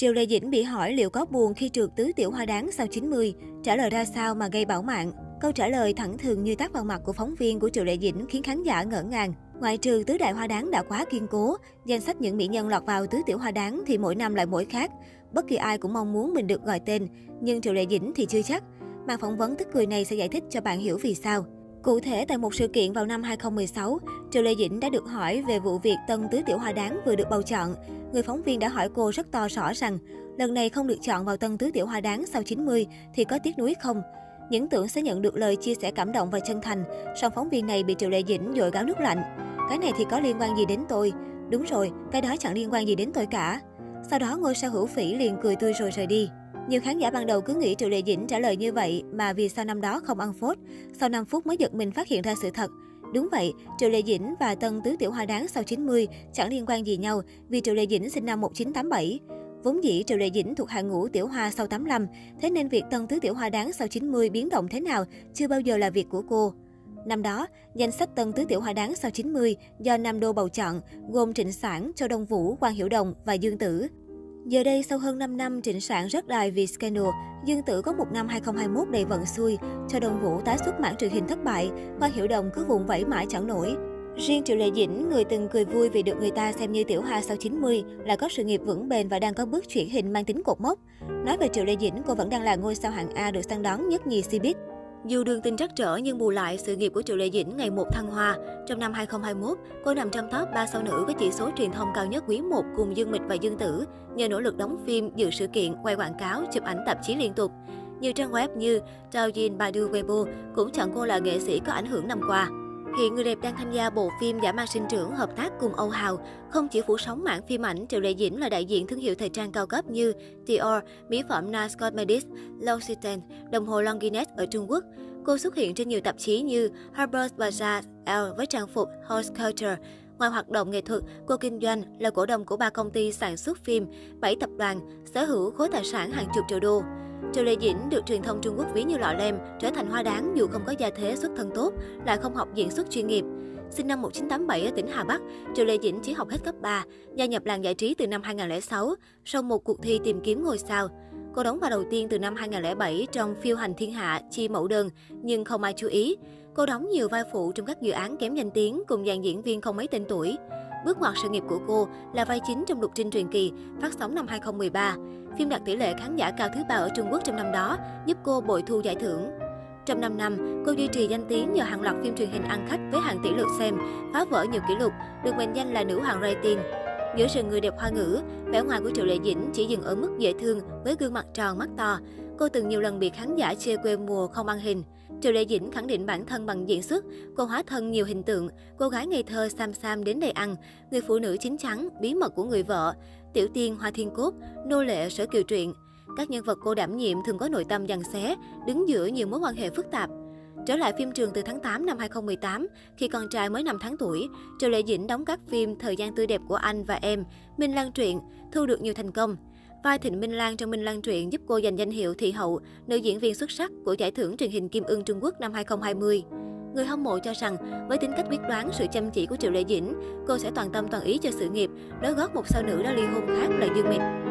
Triều Lê Dĩnh bị hỏi liệu có buồn khi trượt tứ tiểu hoa đáng sau 90, trả lời ra sao mà gây bảo mạng. Câu trả lời thẳng thường như tác vào mặt của phóng viên của Triệu Lệ Dĩnh khiến khán giả ngỡ ngàng. Ngoại trừ tứ đại hoa đáng đã quá kiên cố, danh sách những mỹ nhân lọt vào tứ tiểu hoa đáng thì mỗi năm lại mỗi khác. Bất kỳ ai cũng mong muốn mình được gọi tên, nhưng Triệu Lệ Dĩnh thì chưa chắc. Màn phỏng vấn tức cười này sẽ giải thích cho bạn hiểu vì sao. Cụ thể, tại một sự kiện vào năm 2016, Triệu Lê Dĩnh đã được hỏi về vụ việc Tân Tứ Tiểu Hoa Đáng vừa được bầu chọn. Người phóng viên đã hỏi cô rất to rõ rằng, lần này không được chọn vào Tân Tứ Tiểu Hoa Đáng sau 90 thì có tiếc nuối không? Những tưởng sẽ nhận được lời chia sẻ cảm động và chân thành, song phóng viên này bị Triệu Lê Dĩnh dội gáo nước lạnh. Cái này thì có liên quan gì đến tôi? Đúng rồi, cái đó chẳng liên quan gì đến tôi cả. Sau đó ngôi sao hữu phỉ liền cười tươi rồi rời đi. Nhiều khán giả ban đầu cứ nghĩ Triệu Lệ Dĩnh trả lời như vậy mà vì sao năm đó không ăn phốt. Sau 5 phút mới giật mình phát hiện ra sự thật. Đúng vậy, Triệu Lệ Dĩnh và Tân Tứ Tiểu Hoa Đáng sau 90 chẳng liên quan gì nhau vì Triệu Lệ Dĩnh sinh năm 1987. Vốn dĩ Triệu Lệ Dĩnh thuộc hàng ngũ Tiểu Hoa sau 85, thế nên việc Tân Tứ Tiểu Hoa Đáng sau 90 biến động thế nào chưa bao giờ là việc của cô. Năm đó, danh sách Tân Tứ Tiểu Hoa Đáng sau 90 do Nam Đô bầu chọn, gồm Trịnh Sản, Châu Đông Vũ, Quang Hiểu Đồng và Dương Tử. Giờ đây, sau hơn 5 năm trịnh soạn rất đài vì scandal, Dương Tử có một năm 2021 đầy vận xui, cho đồng Vũ tái xuất mảng truyền hình thất bại, quan Hiểu Đồng cứ vùng vẫy mãi chẳng nổi. Riêng Triệu Lệ Dĩnh, người từng cười vui vì được người ta xem như tiểu hoa sau 90, là có sự nghiệp vững bền và đang có bước chuyển hình mang tính cột mốc. Nói về Triệu Lệ Dĩnh, cô vẫn đang là ngôi sao hạng A được săn đón nhất nhì Cbiz. Dù đường tình trắc trở nhưng bù lại, sự nghiệp của Triệu Lệ Dĩnh ngày một thăng hoa. Trong năm 2021, cô nằm trong top 3 sao nữ có chỉ số truyền thông cao nhất quý 1 cùng Dương Mịch và Dương Tử, nhờ nỗ lực đóng phim, dự sự kiện, quay quảng cáo, chụp ảnh tạp chí liên tục. Nhiều trang web như Douyin, Baidu, Weibo cũng chọn cô là nghệ sĩ có ảnh hưởng năm qua. Hiện người đẹp đang tham gia bộ phim Giả mang sinh trưởng hợp tác cùng Âu Hào. Không chỉ phủ sóng mảng phim ảnh, Triệu Lệ Diễm là đại diện thương hiệu thời trang cao cấp như Dior, mỹ phẩm Nice Cosmetics, L'Occitane, đồng hồ Longines ở Trung Quốc. Cô xuất hiện trên nhiều tạp chí như Harper's Bazaar, Elle với trang phục Horse Culture. Ngoài hoạt động nghệ thuật, cô kinh doanh là cổ đông của ba công ty sản xuất phim, 7 tập đoàn, sở hữu khối tài sản hàng chục triệu đô. Triệu Lệ Dĩnh được truyền thông Trung Quốc ví như lọ lem, trở thành hoa đáng dù không có gia thế xuất thân tốt, lại không học diễn xuất chuyên nghiệp. Sinh năm 1987 ở tỉnh Hà Bắc, Triệu Lệ Dĩnh chỉ học hết cấp 3, gia nhập làng giải trí từ năm 2006 sau một cuộc thi tìm kiếm ngôi sao. Cô đóng vai đầu tiên từ năm 2007 trong Phiêu hành thiên hạ, chi mẫu đơn, nhưng không ai chú ý. Cô đóng nhiều vai phụ trong các dự án kém danh tiếng cùng dàn diễn viên không mấy tên tuổi. Bước ngoặt sự nghiệp của cô là vai chính trong Lục Trinh truyền kỳ, phát sóng năm 2013. Phim đạt tỷ lệ khán giả cao thứ ba ở Trung Quốc trong năm đó, giúp cô bội thu giải thưởng. Trong 5 năm, cô duy trì danh tiếng nhờ hàng loạt phim truyền hình ăn khách với hàng tỷ lượt xem, phá vỡ nhiều kỷ lục, được mệnh danh là nữ hoàng rating. Giữa rừng người đẹp hoa ngữ, vẻ ngoài của Triệu Lệ Dĩnh chỉ dừng ở mức dễ thương với gương mặt tròn mắt to. Cô từng nhiều lần bị khán giả chê quê mùa không ăn hình. Triệu Lệ Dĩnh khẳng định bản thân bằng diễn xuất, cô hóa thân nhiều hình tượng, cô gái ngây thơ sam sam đến đầy ăn, người phụ nữ chín chắn, bí mật của người vợ, tiểu tiên Hoa Thiên Cốt, nô lệ sở kiều truyện. Các nhân vật cô đảm nhiệm thường có nội tâm giằng xé, đứng giữa nhiều mối quan hệ phức tạp. Trở lại phim trường từ tháng 8 năm 2018, khi con trai mới 5 tháng tuổi, Triệu Lệ Dĩnh đóng các phim Thời gian tươi đẹp của anh và em, Minh Lan truyện, thu được nhiều thành công. Vai Thịnh Minh Lan trong Minh Lan truyện giúp cô giành danh hiệu thị hậu, nữ diễn viên xuất sắc của giải thưởng truyền hình Kim Ưng Trung Quốc năm 2020. Người hâm mộ cho rằng, với tính cách quyết đoán, sự chăm chỉ của Triệu Lệ Dĩnh, cô sẽ toàn tâm toàn ý cho sự nghiệp, đối gót một sao nữ đã ly hôn khác là Dương Mịch.